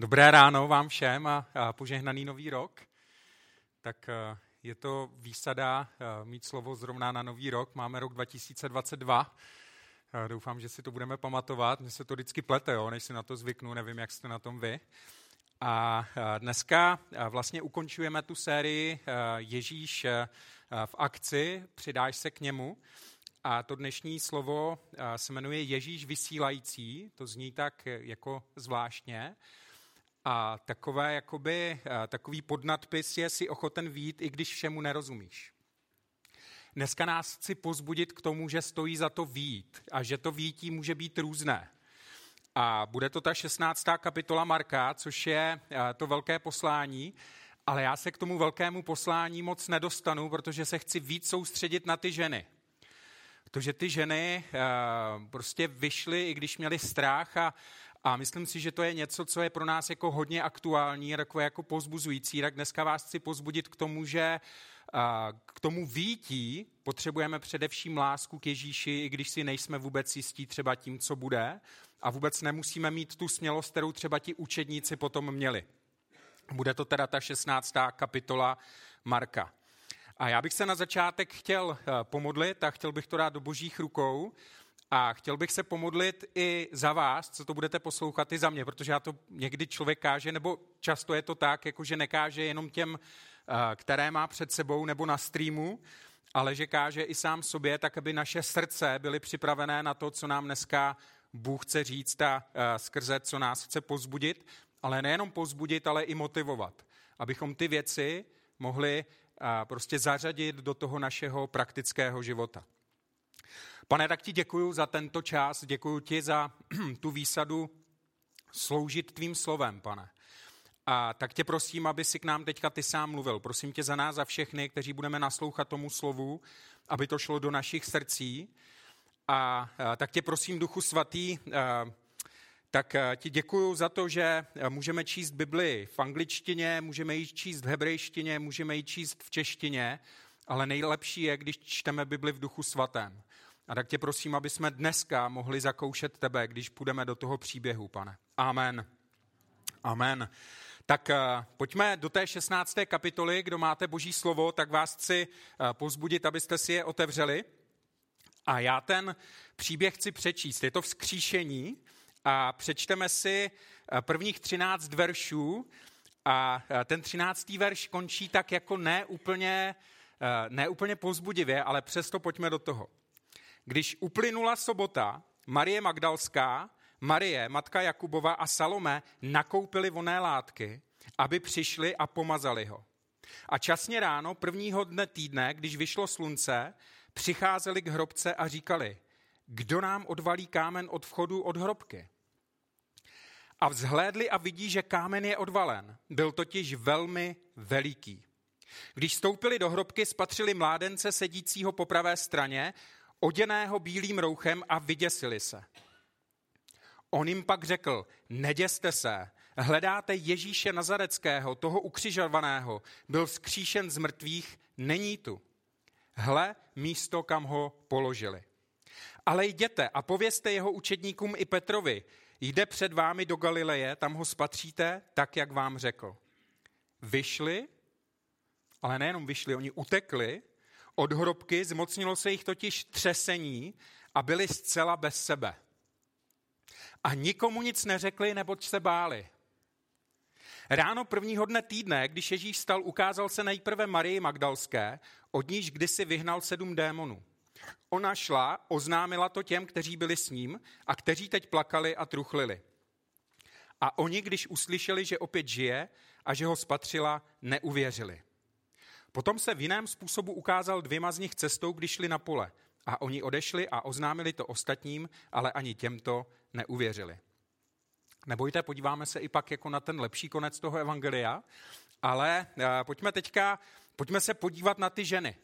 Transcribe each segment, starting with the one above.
Dobré ráno vám všem a, požehnaný nový rok. Tak eh, je to výsada eh, mít slovo zrovna na nový rok. Máme rok 2022. Eh, doufám, že si to budeme pamatovat. Mně se to vždycky plete, jo, než si na to zvyknu, nevím, jak jste na tom vy. A dneska vlastně ukončujeme tu sérii Ježíš v akci, přidáš se k němu. A to dnešní slovo se jmenuje Ježíš vysílající, to zní tak jako zvláštně. A takové, jakoby, takový podnadpis je si ochoten vít, i když všemu nerozumíš. Dneska nás chci pozbudit k tomu, že stojí za to vít a že to vítí může být různé. A bude to ta 16. kapitola Marka, což je to velké poslání, ale já se k tomu velkému poslání moc nedostanu, protože se chci víc soustředit na ty ženy. Protože ty ženy prostě vyšly, i když měly strach a, a myslím si, že to je něco, co je pro nás jako hodně aktuální, takové jako pozbuzující. Tak dneska vás chci pozbudit k tomu, že k tomu výtí potřebujeme především lásku k Ježíši, i když si nejsme vůbec jistí třeba tím, co bude. A vůbec nemusíme mít tu smělost, kterou třeba ti učedníci potom měli. Bude to teda ta 16. kapitola Marka. A já bych se na začátek chtěl pomodlit a chtěl bych to dát do božích rukou. A chtěl bych se pomodlit i za vás, co to budete poslouchat, i za mě, protože já to někdy člověk káže, nebo často je to tak, jako že nekáže jenom těm, eh, které má před sebou nebo na streamu, ale že káže i sám sobě, tak aby naše srdce byly připravené na to, co nám dneska Bůh chce říct a eh, skrze, co nás chce pozbudit, ale nejenom pozbudit, ale i motivovat, abychom ty věci mohli eh, prostě zařadit do toho našeho praktického života. Pane, tak ti děkuji za tento čas, děkuji ti za tu výsadu sloužit tvým slovem, pane. A tak tě prosím, aby si k nám teďka ty sám mluvil. Prosím tě za nás, za všechny, kteří budeme naslouchat tomu slovu, aby to šlo do našich srdcí. A, tak tě prosím, Duchu Svatý, tak ti děkuji za to, že můžeme číst Bibli v angličtině, můžeme ji číst v hebrejštině, můžeme ji číst v češtině, ale nejlepší je, když čteme Bibli v Duchu Svatém. A tak tě prosím, aby jsme dneska mohli zakoušet tebe, když půjdeme do toho příběhu, pane. Amen. Amen. Tak uh, pojďme do té 16. kapitoly. Kdo máte boží slovo, tak vás chci uh, pozbudit, abyste si je otevřeli. A já ten příběh chci přečíst. Je to vzkříšení a přečteme si uh, prvních 13 veršů a ten 13. verš končí tak jako neúplně, neúplně pozbudivě, ale přesto pojďme do toho. Když uplynula sobota, Marie Magdalská, Marie, matka Jakubova a Salome nakoupili voné látky, aby přišli a pomazali ho. A časně ráno, prvního dne týdne, když vyšlo slunce, přicházeli k hrobce a říkali, kdo nám odvalí kámen od vchodu od hrobky? A vzhlédli a vidí, že kámen je odvalen. Byl totiž velmi veliký. Když stoupili do hrobky, spatřili mládence sedícího po pravé straně oděného bílým rouchem a vyděsili se. On jim pak řekl, neděste se, hledáte Ježíše Nazareckého, toho ukřižovaného, byl vzkříšen z mrtvých, není tu. Hle místo, kam ho položili. Ale jděte a povězte jeho učedníkům i Petrovi, jde před vámi do Galileje, tam ho spatříte, tak, jak vám řekl. Vyšli, ale nejenom vyšli, oni utekli od hrobky, zmocnilo se jich totiž třesení a byli zcela bez sebe. A nikomu nic neřekli, neboť se báli. Ráno prvního dne týdne, když Ježíš stal, ukázal se nejprve Marii Magdalské, od níž kdysi vyhnal sedm démonů. Ona šla, oznámila to těm, kteří byli s ním a kteří teď plakali a truchlili. A oni, když uslyšeli, že opět žije a že ho spatřila, neuvěřili. Potom se v jiném způsobu ukázal dvěma z nich cestou, když šli na pole. A oni odešli a oznámili to ostatním, ale ani těmto neuvěřili. Nebojte, podíváme se i pak jako na ten lepší konec toho evangelia, ale uh, pojďme teďka, pojďme se podívat na ty ženy.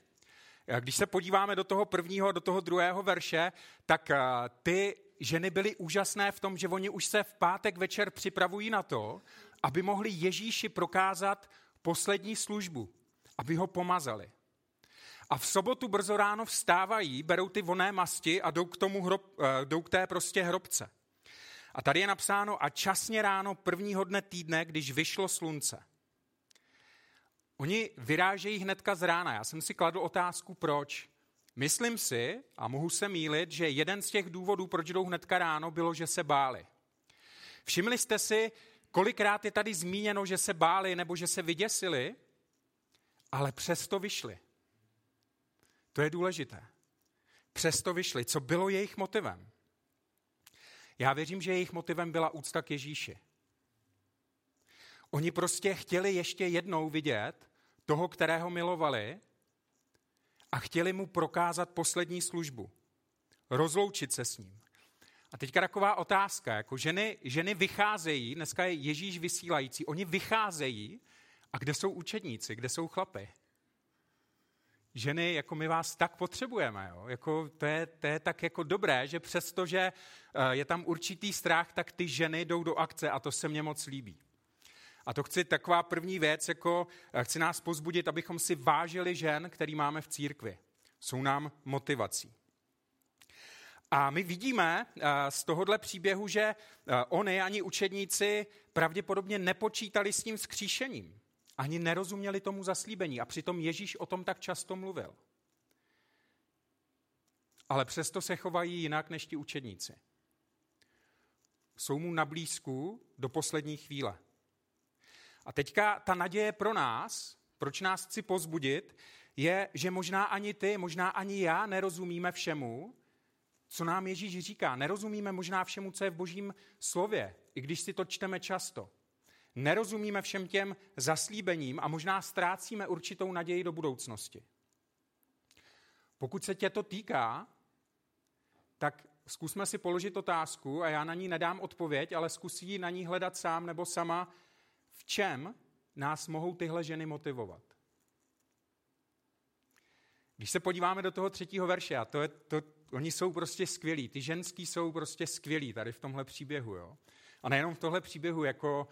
Když se podíváme do toho prvního, do toho druhého verše, tak uh, ty ženy byly úžasné v tom, že oni už se v pátek večer připravují na to, aby mohli Ježíši prokázat poslední službu aby ho pomazali. A v sobotu brzo ráno vstávají, berou ty voné masti a jdou k, tomu hrob, eh, jdou k té prostě hrobce. A tady je napsáno a časně ráno prvního dne týdne, když vyšlo slunce. Oni vyrážejí hnedka z rána. Já jsem si kladl otázku, proč. Myslím si, a mohu se mílit, že jeden z těch důvodů, proč jdou hnedka ráno, bylo, že se báli. Všimli jste si, kolikrát je tady zmíněno, že se báli nebo že se vyděsili, ale přesto vyšli. To je důležité. Přesto vyšli. Co bylo jejich motivem? Já věřím, že jejich motivem byla úcta k Ježíši. Oni prostě chtěli ještě jednou vidět toho, kterého milovali a chtěli mu prokázat poslední službu. Rozloučit se s ním. A teďka taková otázka, jako ženy, ženy vycházejí, dneska je Ježíš vysílající, oni vycházejí a kde jsou učedníci, kde jsou chlapy? ženy, jako my vás tak potřebujeme. Jo? Jako to, je, to je tak jako dobré, že přesto, že eh, je tam určitý strach, tak ty ženy jdou do akce a to se mně moc líbí. A to chci taková první věc, jako eh, chci nás pozbudit, abychom si vážili žen, který máme v církvi. Jsou nám motivací. A my vidíme eh, z tohohle příběhu, že oni ani učedníci pravděpodobně nepočítali s tím skříšením. Ani nerozuměli tomu zaslíbení a přitom Ježíš o tom tak často mluvil. Ale přesto se chovají jinak než ti učedníci. Jsou mu na blízku do poslední chvíle. A teďka ta naděje pro nás, proč nás chci pozbudit, je, že možná ani ty, možná ani já nerozumíme všemu, co nám Ježíš říká. Nerozumíme možná všemu, co je v božím slově, i když si to čteme často nerozumíme všem těm zaslíbením a možná ztrácíme určitou naději do budoucnosti. Pokud se tě to týká, tak zkusme si položit otázku a já na ní nedám odpověď, ale zkusí na ní hledat sám nebo sama, v čem nás mohou tyhle ženy motivovat. Když se podíváme do toho třetího verše, a to je, to, oni jsou prostě skvělí, ty ženský jsou prostě skvělí tady v tomhle příběhu. Jo? A nejenom v tomhle příběhu, jako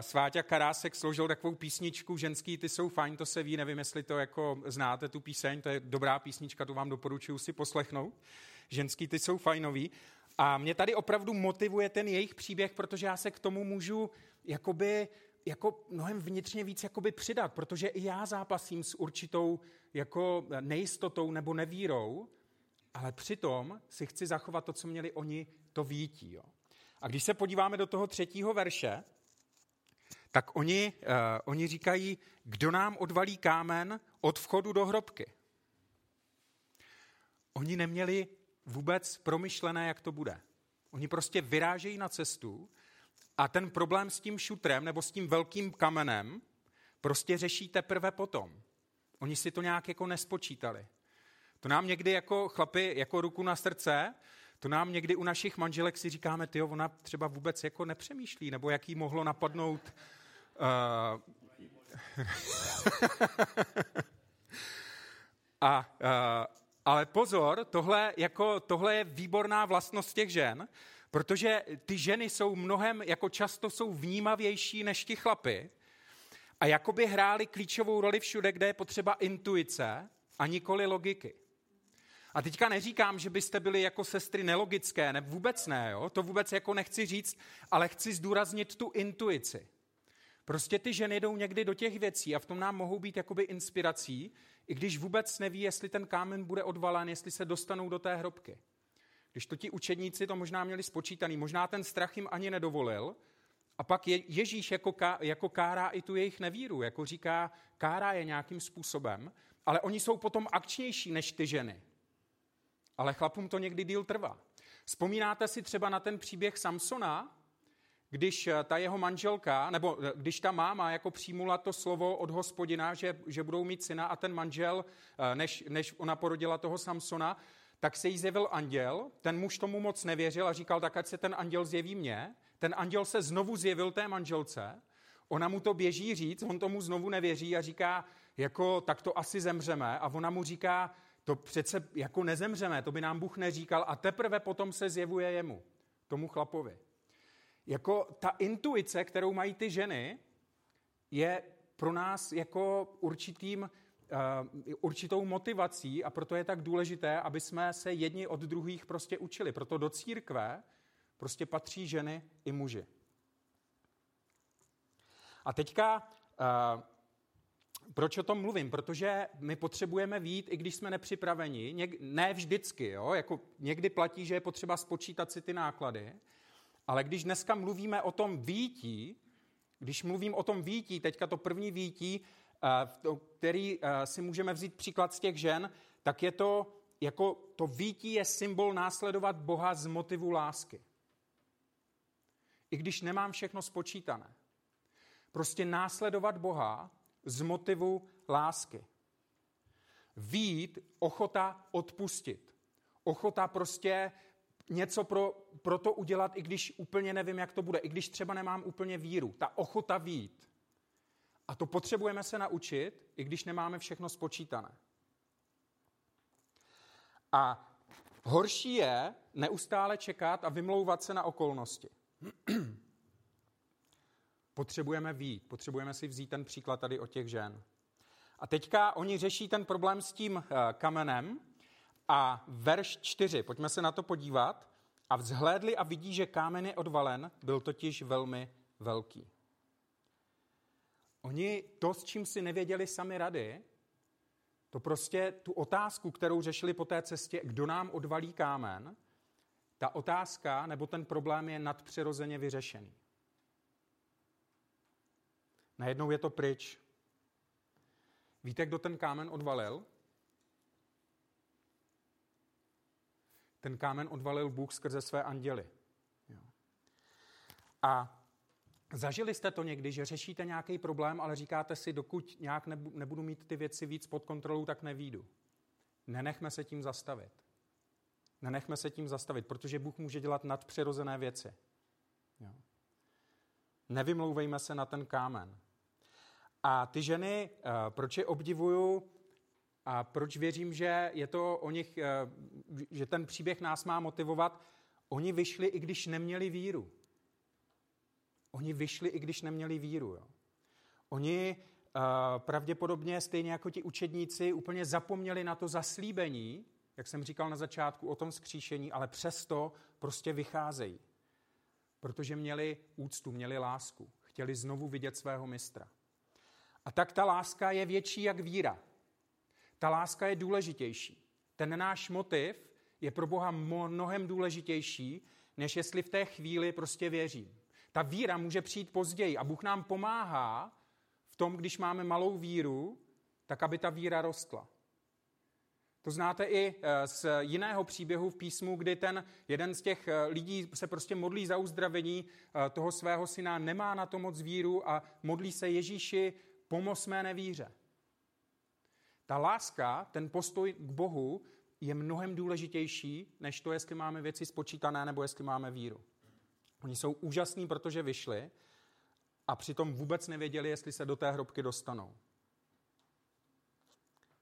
Sváťa Karásek složil takovou písničku Ženský, ty jsou fajn, to se ví, nevím, jestli to jako znáte, tu píseň, to je dobrá písnička, tu vám doporučuji si poslechnout. Ženský, ty jsou fajnový. A mě tady opravdu motivuje ten jejich příběh, protože já se k tomu můžu jakoby jako mnohem vnitřně víc jakoby přidat, protože i já zápasím s určitou jako nejistotou nebo nevírou, ale přitom si chci zachovat to, co měli oni, to vítí. Jo. A když se podíváme do toho třetího verše, tak oni, uh, oni říkají, kdo nám odvalí kámen od vchodu do hrobky. Oni neměli vůbec promyšlené, jak to bude. Oni prostě vyrážejí na cestu a ten problém s tím šutrem nebo s tím velkým kamenem prostě řeší teprve potom. Oni si to nějak jako nespočítali. To nám někdy jako chlapi, jako ruku na srdce, to nám někdy u našich manželek si říkáme, ty ona třeba vůbec jako nepřemýšlí, nebo jaký mohlo napadnout A, uh, ale pozor, tohle, jako, tohle je výborná vlastnost těch žen, protože ty ženy jsou mnohem, jako často jsou vnímavější než ti chlapy a jakoby hrály klíčovou roli všude, kde je potřeba intuice a nikoli logiky. A teďka neříkám, že byste byli jako sestry nelogické, ne, vůbec ne, jo? to vůbec jako nechci říct, ale chci zdůraznit tu intuici. Prostě ty ženy jdou někdy do těch věcí a v tom nám mohou být jakoby inspirací, i když vůbec neví, jestli ten kámen bude odvalen, jestli se dostanou do té hrobky. Když to ti učedníci to možná měli spočítaný, možná ten strach jim ani nedovolil, a pak je, Ježíš jako, ká, jako kárá i tu jejich nevíru, jako říká, kárá je nějakým způsobem, ale oni jsou potom akčnější než ty ženy. Ale chlapům to někdy díl trvá. Vzpomínáte si třeba na ten příběh Samsona, když eh, ta jeho manželka, nebo eh, když ta máma jako přijmula to slovo od hospodina, že, že budou mít syna a ten manžel, eh, než, než ona porodila toho Samsona, tak se jí zjevil anděl, ten muž tomu moc nevěřil a říkal, tak ať se ten anděl zjeví mně. Ten anděl se znovu zjevil té manželce, ona mu to běží říct, on tomu znovu nevěří a říká, jako tak to asi zemřeme. A ona mu říká, to přece jako nezemřeme, to by nám Bůh neříkal. A teprve potom se zjevuje jemu, tomu chlapovi jako ta intuice, kterou mají ty ženy, je pro nás jako určitým, uh, určitou motivací a proto je tak důležité, aby jsme se jedni od druhých prostě učili. Proto do církve prostě patří ženy i muži. A teďka, uh, proč o tom mluvím? Protože my potřebujeme vít, i když jsme nepřipraveni. Ne vždycky, jo? Jako někdy platí, že je potřeba spočítat si ty náklady, ale když dneska mluvíme o tom vítí, když mluvím o tom vítí, teďka to první vítí, uh, který uh, si můžeme vzít příklad z těch žen, tak je to, jako to vítí je symbol následovat Boha z motivu lásky. I když nemám všechno spočítané. Prostě následovat Boha z motivu lásky. Vít, ochota odpustit. Ochota prostě něco pro, pro to udělat, i když úplně nevím, jak to bude, i když třeba nemám úplně víru. Ta ochota vít. A to potřebujeme se naučit, i když nemáme všechno spočítané. A horší je neustále čekat a vymlouvat se na okolnosti. potřebujeme vít, potřebujeme si vzít ten příklad tady o těch žen. A teďka oni řeší ten problém s tím eh, kamenem a verš 4, pojďme se na to podívat. A vzhlédli a vidí, že kámen je odvalen, byl totiž velmi velký. Oni to, s čím si nevěděli sami rady, to prostě tu otázku, kterou řešili po té cestě, kdo nám odvalí kámen, ta otázka nebo ten problém je nadpřirozeně vyřešený. Najednou je to pryč. Víte, kdo ten kámen odvalil? Ten kámen odvalil Bůh skrze své anděly. A zažili jste to někdy, že řešíte nějaký problém, ale říkáte si, dokud nějak nebudu mít ty věci víc pod kontrolou, tak nevídu. Nenechme se tím zastavit. Nenechme se tím zastavit, protože Bůh může dělat nadpřirozené věci. Jo. Nevymlouvejme se na ten kámen. A ty ženy, eh, proč je obdivuju a proč věřím, že je to o nich, eh, že ten příběh nás má motivovat, oni vyšli, i když neměli víru. Oni vyšli, i když neměli víru. Jo. Oni uh, pravděpodobně, stejně jako ti učedníci, úplně zapomněli na to zaslíbení, jak jsem říkal na začátku, o tom skříšení, ale přesto prostě vycházejí. Protože měli úctu, měli lásku. Chtěli znovu vidět svého mistra. A tak ta láska je větší jak víra. Ta láska je důležitější. Ten náš motiv je pro Boha mnohem důležitější, než jestli v té chvíli prostě věřím. Ta víra může přijít později a Bůh nám pomáhá v tom, když máme malou víru, tak aby ta víra rostla. To znáte i eh, z jiného příběhu v písmu, kdy ten jeden z těch eh, lidí se prostě modlí za uzdravení eh, toho svého syna, nemá na to moc víru a modlí se Ježíši, pomoz mé nevíře. Ta láska, ten postoj k Bohu je mnohem důležitější, než to, jestli máme věci spočítané nebo jestli máme víru. Oni jsou úžasní, protože vyšli a přitom vůbec nevěděli, jestli se do té hrobky dostanou.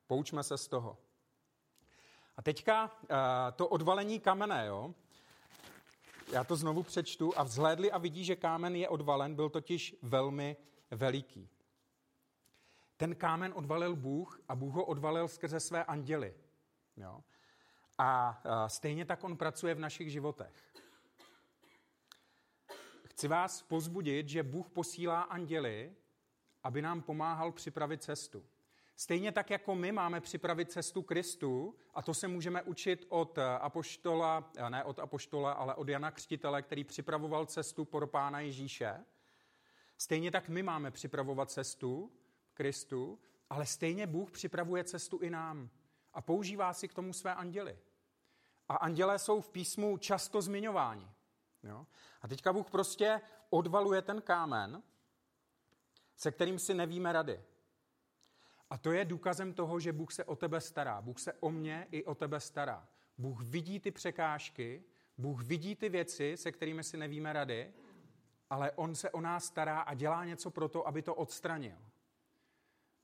Poučme se z toho. A teďka eh, to odvalení kamene, jo? Já to znovu přečtu. A vzhlédli a vidí, že kámen je odvalen, byl totiž velmi veliký. Ten kámen odvalil Bůh a Bůh ho odvalil skrze své anděly. Jo? A stejně tak on pracuje v našich životech. Chci vás pozbudit, že Bůh posílá anděly, aby nám pomáhal připravit cestu. Stejně tak, jako my máme připravit cestu Kristu, a to se můžeme učit od apoštola, ne od apoštola, ale od Jana Křtitele, který připravoval cestu pro Pána Ježíše, stejně tak my máme připravovat cestu, Kristu, ale stejně Bůh připravuje cestu i nám a používá si k tomu své anděly. A andělé jsou v písmu často zmiňováni. Jo? A teďka Bůh prostě odvaluje ten kámen, se kterým si nevíme rady. A to je důkazem toho, že Bůh se o tebe stará. Bůh se o mě i o tebe stará. Bůh vidí ty překážky, Bůh vidí ty věci, se kterými si nevíme rady, ale On se o nás stará a dělá něco pro to, aby to odstranil.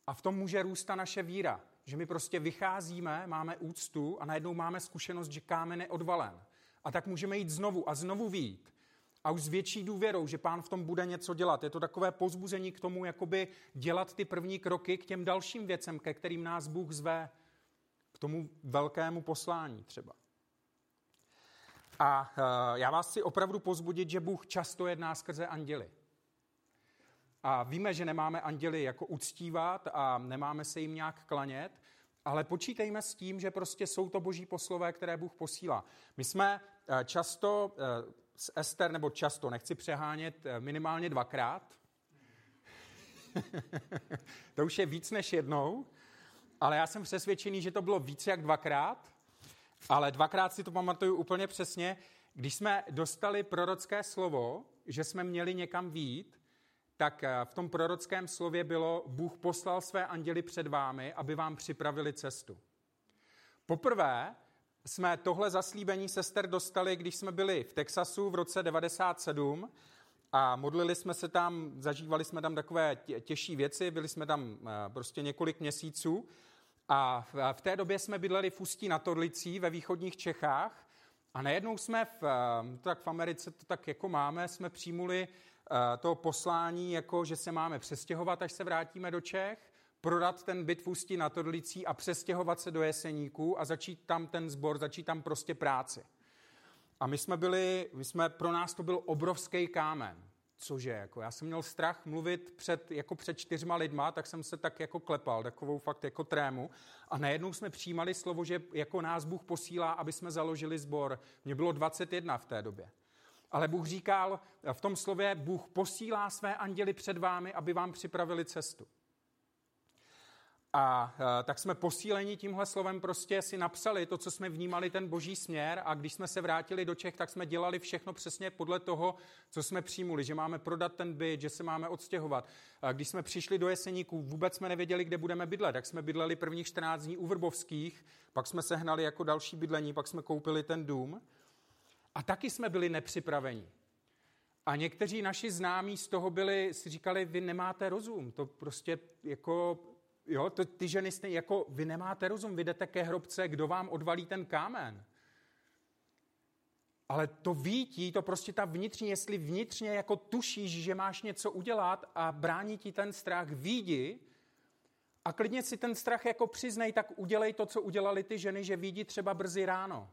A v tom může růst ta naše víra, že my prostě vycházíme, máme úctu a najednou máme zkušenost, že kámen je odvalen. A tak můžeme jít znovu a znovu výjít. A už s větší důvěrou, že pán v tom bude něco dělat. Je to takové pozbuzení k tomu, jakoby dělat ty první kroky k těm dalším věcem, ke kterým nás Bůh zve. K tomu velkému poslání třeba. A já vás chci opravdu pozbudit, že Bůh často jedná skrze anděly. A víme, že nemáme anděly jako uctívat a nemáme se jim nějak klanět, ale počítejme s tím, že prostě jsou to boží poslové, které Bůh posílá. My jsme eh, často eh, s Ester, nebo často, nechci přehánět, eh, minimálně dvakrát. to už je víc než jednou, ale já jsem přesvědčený, že to bylo víc jak dvakrát, ale dvakrát si to pamatuju úplně přesně, když jsme dostali prorocké slovo, že jsme měli někam vít, tak eh, v tom prorockém slově bylo, Bůh poslal své anděly před vámi, aby vám připravili cestu. Poprvé jsme tohle zaslíbení sester dostali, když jsme byli v Texasu v roce 97 a modlili jsme se tam, zažívali jsme tam takové těžší věci, byli jsme tam eh, prostě několik měsíců a v té době jsme bydleli v Ústí na Torlicí ve východních Čechách a najednou jsme v, eh, tak v Americe to tak jako máme, jsme přijmuli Eh, to poslání, jako že se máme přestěhovat, až se vrátíme do Čech, prodat ten byt v Ústí na Todlicí a přestěhovat se do Jeseníků a začít tam ten sbor, začít tam prostě práci. A my jsme byli, my jsme, pro nás to byl obrovský kámen. Cože, jako já jsem měl strach mluvit před, jako před čtyřma lidma, tak jsem se tak jako klepal, takovou fakt jako trému. A najednou jsme přijímali slovo, že jako nás Bůh posílá, aby jsme založili sbor. Mě bylo 21 v té době. Ale Bůh říkal v tom slově, Bůh posílá své anděly před vámi, aby vám připravili cestu. A e, tak jsme posíleni tímhle slovem prostě si napsali to, co jsme vnímali, ten boží směr a když jsme se vrátili do Čech, tak jsme dělali všechno přesně podle toho, co jsme přijmuli, že máme prodat ten byt, že se máme odstěhovat. A když jsme přišli do Jeseníků, vůbec jsme nevěděli, kde budeme bydlet, tak jsme bydleli prvních 14 dní u Vrbovských, pak jsme sehnali jako další bydlení, pak jsme koupili ten dům. A taky jsme byli nepřipraveni. A někteří naši známí z toho byli, si říkali, vy nemáte rozum, to prostě jako, jo, to, ty ženy jste, jako, vy nemáte rozum, vy jdete ke hrobce, kdo vám odvalí ten kámen. Ale to vítí, to prostě ta vnitřní, jestli vnitřně jako tušíš, že máš něco udělat a brání ti ten strach, vídi a klidně si ten strach jako přiznej, tak udělej to, co udělali ty ženy, že vidí třeba brzy ráno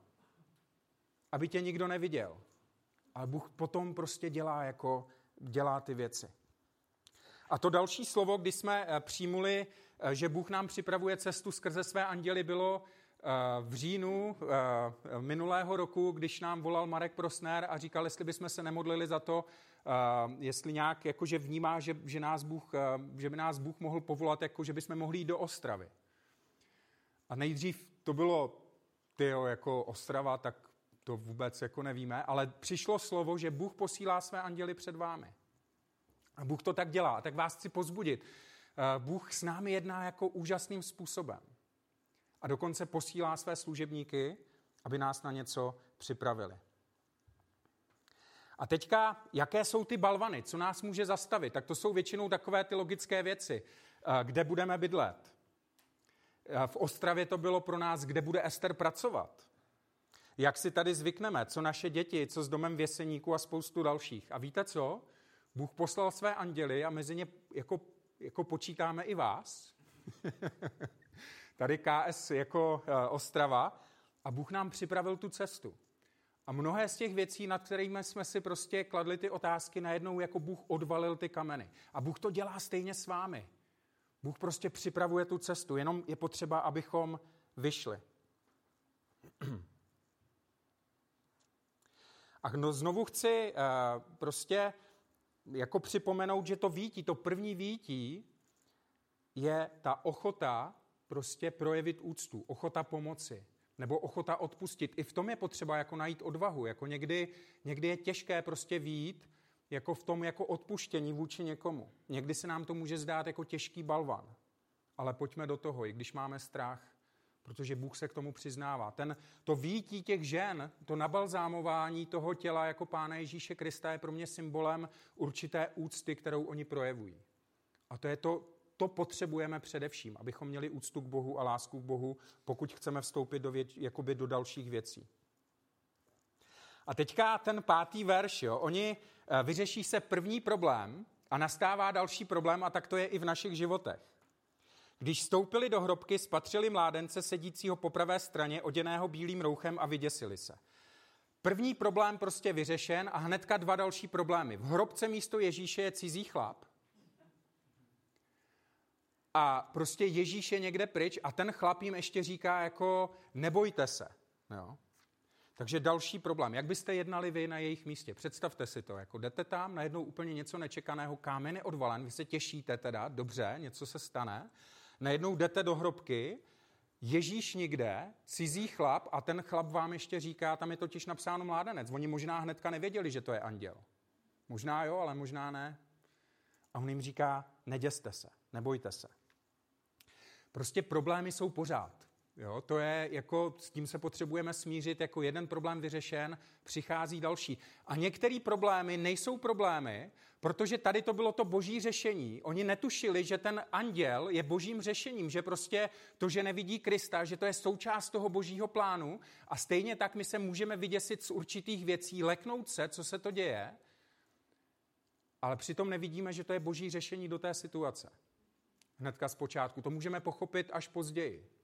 aby tě nikdo neviděl. Ale Bůh potom prostě dělá, jako dělá ty věci. A to další slovo, když jsme eh, přijmuli, eh, že Bůh nám připravuje cestu skrze své anděly, bylo eh, v říjnu minulého roku, když nám volal Marek Prosner a říkal, jestli bychom se nemodlili za to, jestli nějak jakože vnímá, že, že, nás Bůh, že by nás Bůh mohl povolat, jako že bychom mohli jít do Ostravy. A nejdřív to bylo, tyjo, jako Ostrava, tak to vůbec jako nevíme, ale přišlo slovo, že Bůh posílá své anděly před vámi. A Bůh to tak dělá. Tak vás chci pozbudit. Eh, Bůh s námi jedná jako úžasným způsobem. A dokonce posílá své služebníky, aby nás na něco připravili. A teďka, jaké jsou ty balvany? Co nás může zastavit? Tak to jsou většinou takové ty logické věci. Eh, kde budeme bydlet? Eh, v Ostravě to bylo pro nás, kde bude Ester pracovat jak si tady zvykneme, co naše děti, co s domem věseníku a spoustu dalších. A víte co? Bůh poslal své anděly a mezi ně jako, jako počítáme i vás. tady KS jako uh, Ostrava. A Bůh nám připravil tu cestu. A mnohé z těch věcí, nad kterými jsme si prostě kladli ty otázky, najednou jako Bůh odvalil ty kameny. A Bůh to dělá stejně s vámi. Bůh prostě připravuje tu cestu, jenom je potřeba, abychom vyšli. A no, znovu chci uh, prostě jako připomenout, že to vítí, to první vítí je ta ochota prostě projevit úctu, ochota pomoci nebo ochota odpustit. I v tom je potřeba jako najít odvahu. Jako někdy, někdy je těžké prostě vít jako v tom jako odpuštění vůči někomu. Někdy se nám to může zdát jako těžký balvan. Ale pojďme do toho, i když máme strach protože Bůh se k tomu přiznává. Ten, to výtí těch žen, to nabalzámování toho těla jako Pána Ježíše Krista je pro mě symbolem určité úcty, kterou oni projevují. A to je to, to potřebujeme především, abychom měli úctu k Bohu a lásku k Bohu, pokud chceme vstoupit do, věc, jakoby do dalších věcí. A teďka ten pátý verš, jo, oni eh, vyřeší se první problém a nastává další problém a tak to je i v našich životech. Když stoupili do hrobky, spatřili mládence sedícího po pravé straně, oděného bílým rouchem a vyděsili se. První problém prostě vyřešen a hnedka dva další problémy. V hrobce místo Ježíše je cizí chlap. A prostě Ježíš je někde pryč a ten chlap jim ještě říká jako nebojte se. Jo? Takže další problém. Jak byste jednali vy na jejich místě? Představte si to. Jako jdete tam, najednou úplně něco nečekaného, kámen je odvalen, vy se těšíte teda, dobře, něco se stane. Najednou jdete do hrobky, Ježíš nikde, cizí chlap a ten chlap vám ještě říká, tam je totiž napsáno mládenec. Oni možná hnedka nevěděli, že to je anděl. Možná jo, ale možná ne. A on jim říká, neděste se, nebojte se. Prostě problémy jsou pořád. Jo, to je jako, s tím se potřebujeme smířit, jako jeden problém vyřešen, přichází další. A některé problémy nejsou problémy, protože tady to bylo to boží řešení. Oni netušili, že ten anděl je božím řešením, že prostě to, že nevidí Krista, že to je součást toho božího plánu a stejně tak my se můžeme vyděsit z určitých věcí, leknout se, co se to děje, ale přitom nevidíme, že to je boží řešení do té situace. Hnedka z počátku. To můžeme pochopit až později.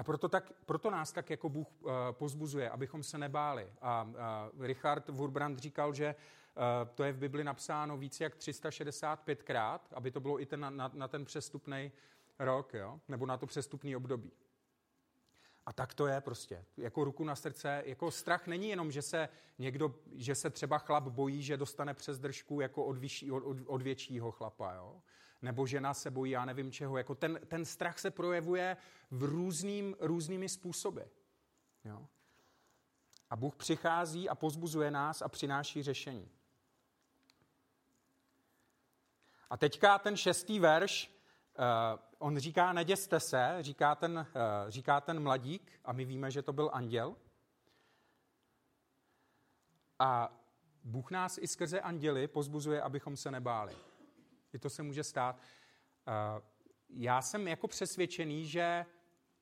A proto, tak, proto nás tak jako Bůh uh, pozbuzuje, abychom se nebáli. A Richard Wurbrand říkal, že uh, to je v Bibli napsáno více jak 365krát, aby to bylo i ten, na, na ten přestupný rok, jo? nebo na to přestupný období. A tak to je prostě. Jako ruku na srdce, jako strach není jenom, že se někdo, že se třeba chlap bojí, že dostane přes držku jako od, vyšší, od, od většího chlapa, jo? Nebo žena se bojí, já nevím čeho. Jako ten, ten strach se projevuje v různým, různými způsoby. Jo? A Bůh přichází a pozbuzuje nás a přináší řešení. A teďka ten šestý verš, uh, on říká, neděste se, říká ten, uh, říká ten mladík, a my víme, že to byl anděl. A Bůh nás i skrze anděly pozbuzuje, abychom se nebáli. I to se může stát. Eh, já jsem jako přesvědčený, že,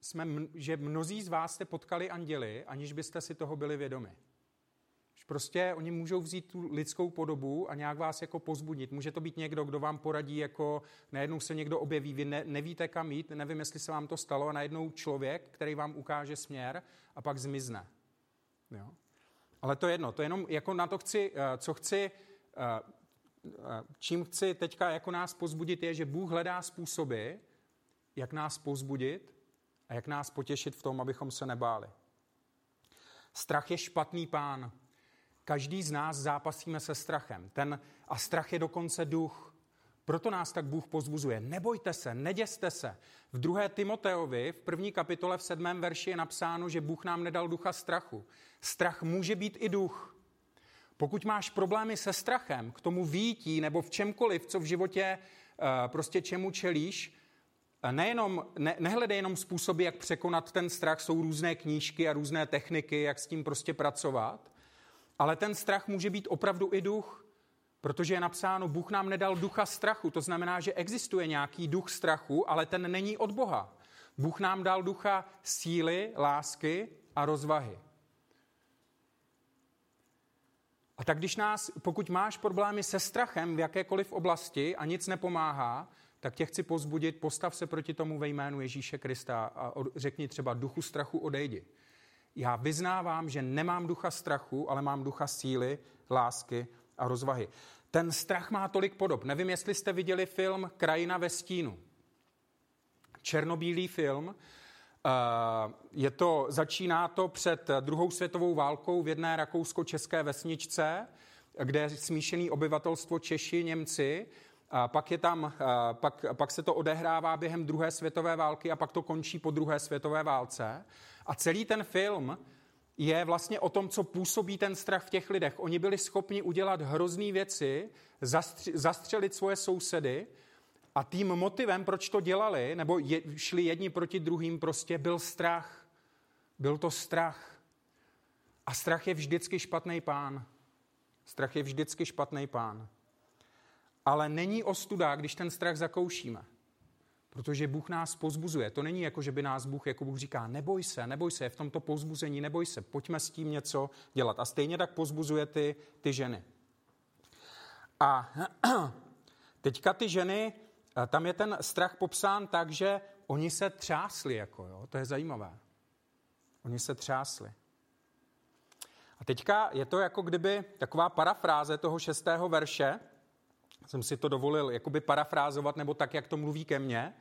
jsme, že mnozí z vás jste potkali anděly, aniž byste si toho byli vědomi. Prostě oni můžou vzít tu lidskou podobu a nějak vás jako pozbudit. Může to být někdo, kdo vám poradí, jako najednou se někdo objeví, vy ne, nevíte kam jít, nevím, jestli se vám to stalo, a najednou člověk, který vám ukáže směr a pak zmizne. Jo? Ale to je jedno, to je jenom jako na to chci, eh, co chci eh, čím chci teďka jako nás pozbudit, je, že Bůh hledá způsoby, jak nás pozbudit a jak nás potěšit v tom, abychom se nebáli. Strach je špatný pán. Každý z nás zápasíme se strachem. Ten, a strach je dokonce duch. Proto nás tak Bůh pozbuzuje. Nebojte se, neděste se. V druhé Timoteovi, v první kapitole v sedmém verši je napsáno, že Bůh nám nedal ducha strachu. Strach může být i duch. Pokud máš problémy se strachem, k tomu výjití nebo v čemkoliv, co v životě eh, prostě čemu čelíš, eh, nejenom, ne, nehledej jenom způsoby, jak překonat ten strach, jsou různé knížky a různé techniky, jak s tím prostě pracovat, ale ten strach může být opravdu i duch, protože je napsáno, Bůh nám nedal ducha strachu, to znamená, že existuje nějaký duch strachu, ale ten není od Boha. Bůh nám dal ducha síly, lásky a rozvahy. A tak když nás, pokud máš problémy se strachem v jakékoliv oblasti a nic nepomáhá, tak tě chci pozbudit, postav se proti tomu ve jménu Ježíše Krista a řekni třeba duchu strachu odejdi. Já vyznávám, že nemám ducha strachu, ale mám ducha síly, lásky a rozvahy. Ten strach má tolik podob. Nevím, jestli jste viděli film Krajina ve stínu. Černobílý film, je to, začíná to před druhou světovou válkou v jedné rakousko-české vesničce, kde je smíšený obyvatelstvo Češi, Němci. A pak, je tam, eh, pak, pak se to odehrává během druhé světové války a pak to končí po druhé světové válce. A celý ten film je vlastně o tom, co působí ten strach v těch lidech. Oni byli schopni udělat hrozný věci, zastřelit svoje sousedy, a tím motivem, proč to dělali, nebo je, šli jedni proti druhým, prostě byl strach. Byl to strach. A strach je vždycky špatný pán. Strach je vždycky špatný pán. Ale není ostuda, když ten strach zakoušíme. Protože Bůh nás pozbuzuje. To není jako, že by nás Bůh, jako Bůh říká, neboj se, neboj se, v tomto pozbuzení neboj se, pojďme s tím něco dělat. A stejně tak pozbuzuje ty, ty ženy. A teďka ty ženy tam je ten strach popsán tak, že oni se třásli, jako jo, to je zajímavé. Oni se třásli. A teďka je to jako kdyby taková parafráze toho šestého verše, jsem si to dovolil jakoby parafrázovat, nebo tak, jak to mluví ke mně,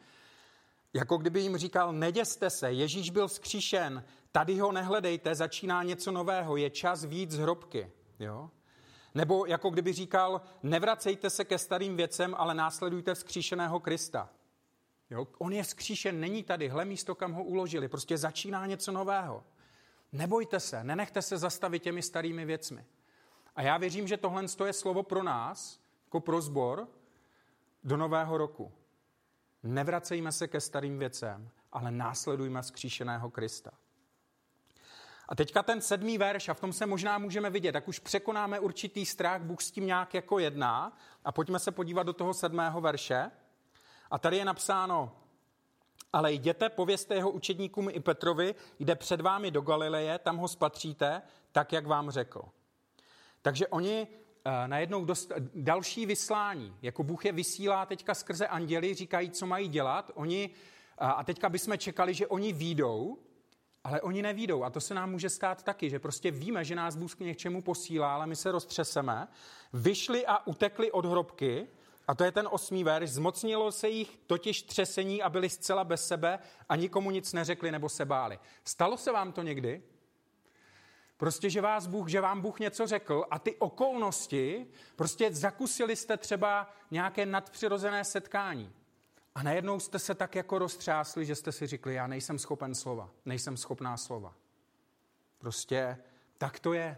jako kdyby jim říkal, neděste se, Ježíš byl skříšen, tady ho nehledejte, začíná něco nového, je čas víc z hrobky. Jo? Nebo jako kdyby říkal, nevracejte se ke starým věcem, ale následujte vzkříšeného Krista. Jo? On je vzkříšen, není tady, hle místo, kam ho uložili. Prostě začíná něco nového. Nebojte se, nenechte se zastavit těmi starými věcmi. A já věřím, že tohle je slovo pro nás, jako pro zbor, do nového roku. Nevracejme se ke starým věcem, ale následujme vzkříšeného Krista. A teďka ten sedmý verš, a v tom se možná můžeme vidět, tak už překonáme určitý strach, Bůh s tím nějak jako jedná. A pojďme se podívat do toho sedmého verše. A tady je napsáno, ale jděte, povězte jeho učedníkům i Petrovi, jde před vámi do Galileje, tam ho spatříte, tak, jak vám řekl. Takže oni uh, najednou dost, další vyslání, jako Bůh je vysílá teďka skrze anděli, říkají, co mají dělat. Oni, uh, a teďka bychom čekali, že oni výjdou, ale oni nevídou a to se nám může stát taky, že prostě víme, že nás Bůh k něčemu posílá, ale my se roztřeseme. Vyšli a utekli od hrobky, a to je ten osmý verš, zmocnilo se jich totiž třesení a byli zcela bez sebe a nikomu nic neřekli nebo se báli. Stalo se vám to někdy? Prostě, že, vás Bůh, že vám Bůh něco řekl a ty okolnosti, prostě zakusili jste třeba nějaké nadpřirozené setkání. A najednou jste se tak jako roztřásli, že jste si řekli, já nejsem schopen slova, nejsem schopná slova. Prostě tak to je.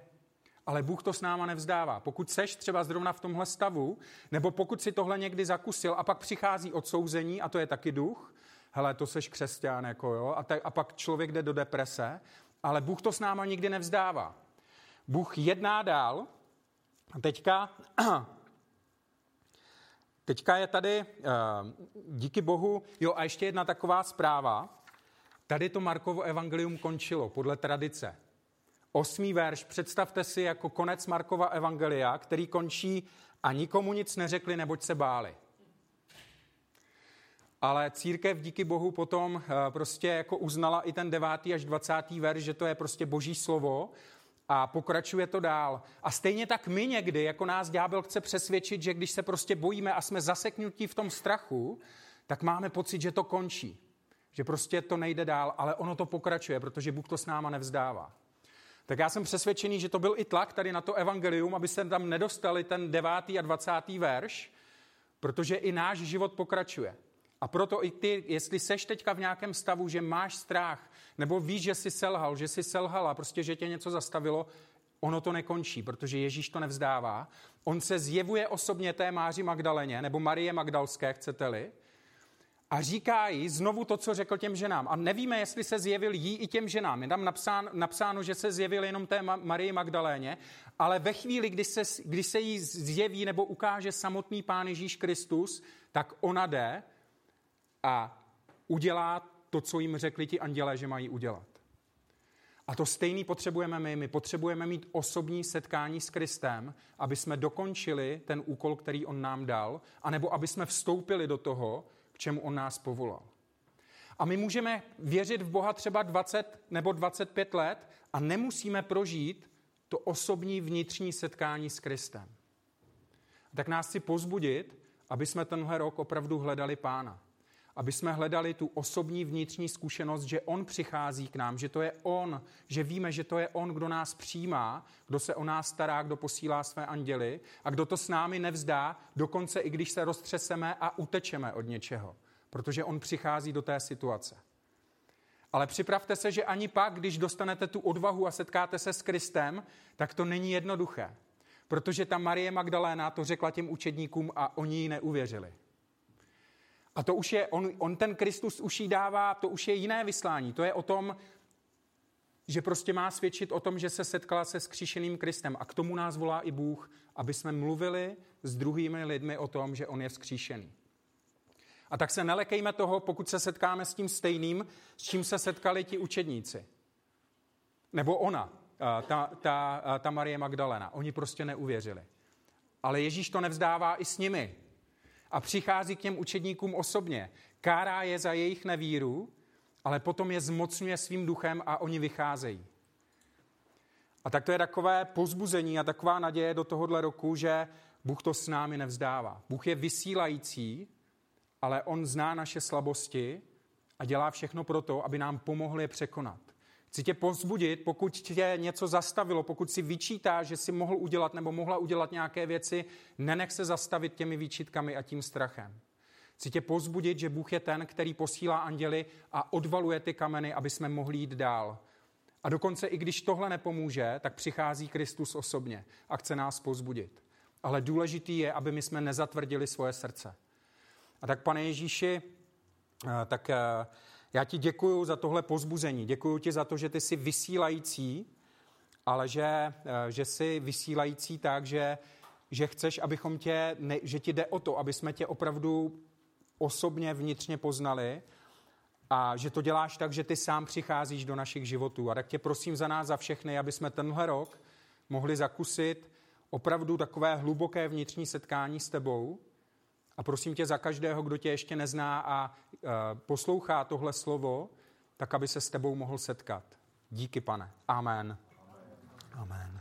Ale Bůh to s náma nevzdává. Pokud seš třeba zrovna v tomhle stavu, nebo pokud si tohle někdy zakusil a pak přichází odsouzení, a to je taky duch, hele, to seš křesťan, jako jo, a, te, a pak člověk jde do deprese, ale Bůh to s náma nikdy nevzdává. Bůh jedná dál a teďka Teďka je tady, eh, díky bohu, jo a ještě jedna taková zpráva. Tady to Markovo evangelium končilo podle tradice. Osmý verš, představte si jako konec Markova evangelia, který končí a nikomu nic neřekli, neboť se báli. Ale církev díky bohu potom eh, prostě jako uznala i ten devátý až dvacátý verš, že to je prostě boží slovo a pokračuje to dál. A stejně tak my někdy, jako nás ďábel chce přesvědčit, že když se prostě bojíme a jsme zaseknutí v tom strachu, tak máme pocit, že to končí. Že prostě to nejde dál, ale ono to pokračuje, protože Bůh to s náma nevzdává. Tak já jsem přesvědčený, že to byl i tlak tady na to evangelium, aby se tam nedostali ten devátý a dvacátý verš, protože i náš život pokračuje. A proto i ty, jestli seš teďka v nějakém stavu, že máš strach, nebo víš, že jsi selhal, že jsi selhala, prostě, že tě něco zastavilo, ono to nekončí, protože Ježíš to nevzdává. On se zjevuje osobně té Máři Magdaleně, nebo Marie Magdalské, chcete-li, a říká jí znovu to, co řekl těm ženám. A nevíme, jestli se zjevil jí i těm ženám. Je tam napsáno, napsáno že se zjevil jenom té Marii Magdaléně, ale ve chvíli, kdy se, kdy se jí zjeví nebo ukáže samotný Pán Ježíš Kristus, tak ona jde a udělá to, co jim řekli ti andělé, že mají udělat. A to stejný potřebujeme my. My potřebujeme mít osobní setkání s Kristem, aby jsme dokončili ten úkol, který on nám dal, anebo aby jsme vstoupili do toho, k čemu on nás povolal. A my můžeme věřit v Boha třeba 20 nebo 25 let a nemusíme prožít to osobní vnitřní setkání s Kristem. Tak nás chci pozbudit, aby jsme tenhle rok opravdu hledali Pána aby jsme hledali tu osobní vnitřní zkušenost, že On přichází k nám, že to je On, že víme, že to je On, kdo nás přijímá, kdo se o nás stará, kdo posílá své anděly a kdo to s námi nevzdá, dokonce i když se roztřeseme a utečeme od něčeho, protože On přichází do té situace. Ale připravte se, že ani pak, když dostanete tu odvahu a setkáte se s Kristem, tak to není jednoduché. Protože ta Marie Magdaléna to řekla těm učedníkům a oni jí neuvěřili. A to už je, on, on ten Kristus už jí dává, to už je jiné vyslání. To je o tom, že prostě má svědčit o tom, že se setkala se skříšeným Kristem. A k tomu nás volá i Bůh, aby jsme mluvili s druhými lidmi o tom, že on je vzkříšený. A tak se nelekejme toho, pokud se setkáme s tím stejným, s čím se setkali ti učedníci. Nebo ona, ta, ta, ta Marie Magdalena. Oni prostě neuvěřili. Ale Ježíš to nevzdává i s nimi a přichází k těm učedníkům osobně. Kárá je za jejich nevíru, ale potom je zmocňuje svým duchem a oni vycházejí. A tak to je takové pozbuzení a taková naděje do tohohle roku, že Bůh to s námi nevzdává. Bůh je vysílající, ale On zná naše slabosti a dělá všechno pro to, aby nám pomohli je překonat. Chci tě pozbudit, pokud tě něco zastavilo, pokud si vyčítá, že si mohl udělat nebo mohla udělat nějaké věci, nenech se zastavit těmi výčitkami a tím strachem. Chci tě pozbudit, že Bůh je ten, který posílá anděly a odvaluje ty kameny, aby jsme mohli jít dál. A dokonce i když tohle nepomůže, tak přichází Kristus osobně a chce nás pozbudit. Ale důležitý je, aby my jsme nezatvrdili svoje srdce. A tak, pane Ježíši, eh, tak eh, já ti děkuji za tohle pozbuzení. Děkuji ti za to, že ty jsi vysílající, ale že, eh, že jsi vysílající tak, že, že chceš, abychom tě, ne, že ti jde o to, aby jsme tě opravdu osobně vnitřně poznali a že to děláš tak, že ty sám přicházíš do našich životů. A tak tě prosím za nás, za všechny, aby jsme tenhle rok mohli zakusit opravdu takové hluboké vnitřní setkání s tebou. A prosím tě za každého, kdo tě ještě nezná a e, poslouchá tohle slovo, tak aby se s tebou mohl setkat. Díky, pane. Amen. Amen. Amen.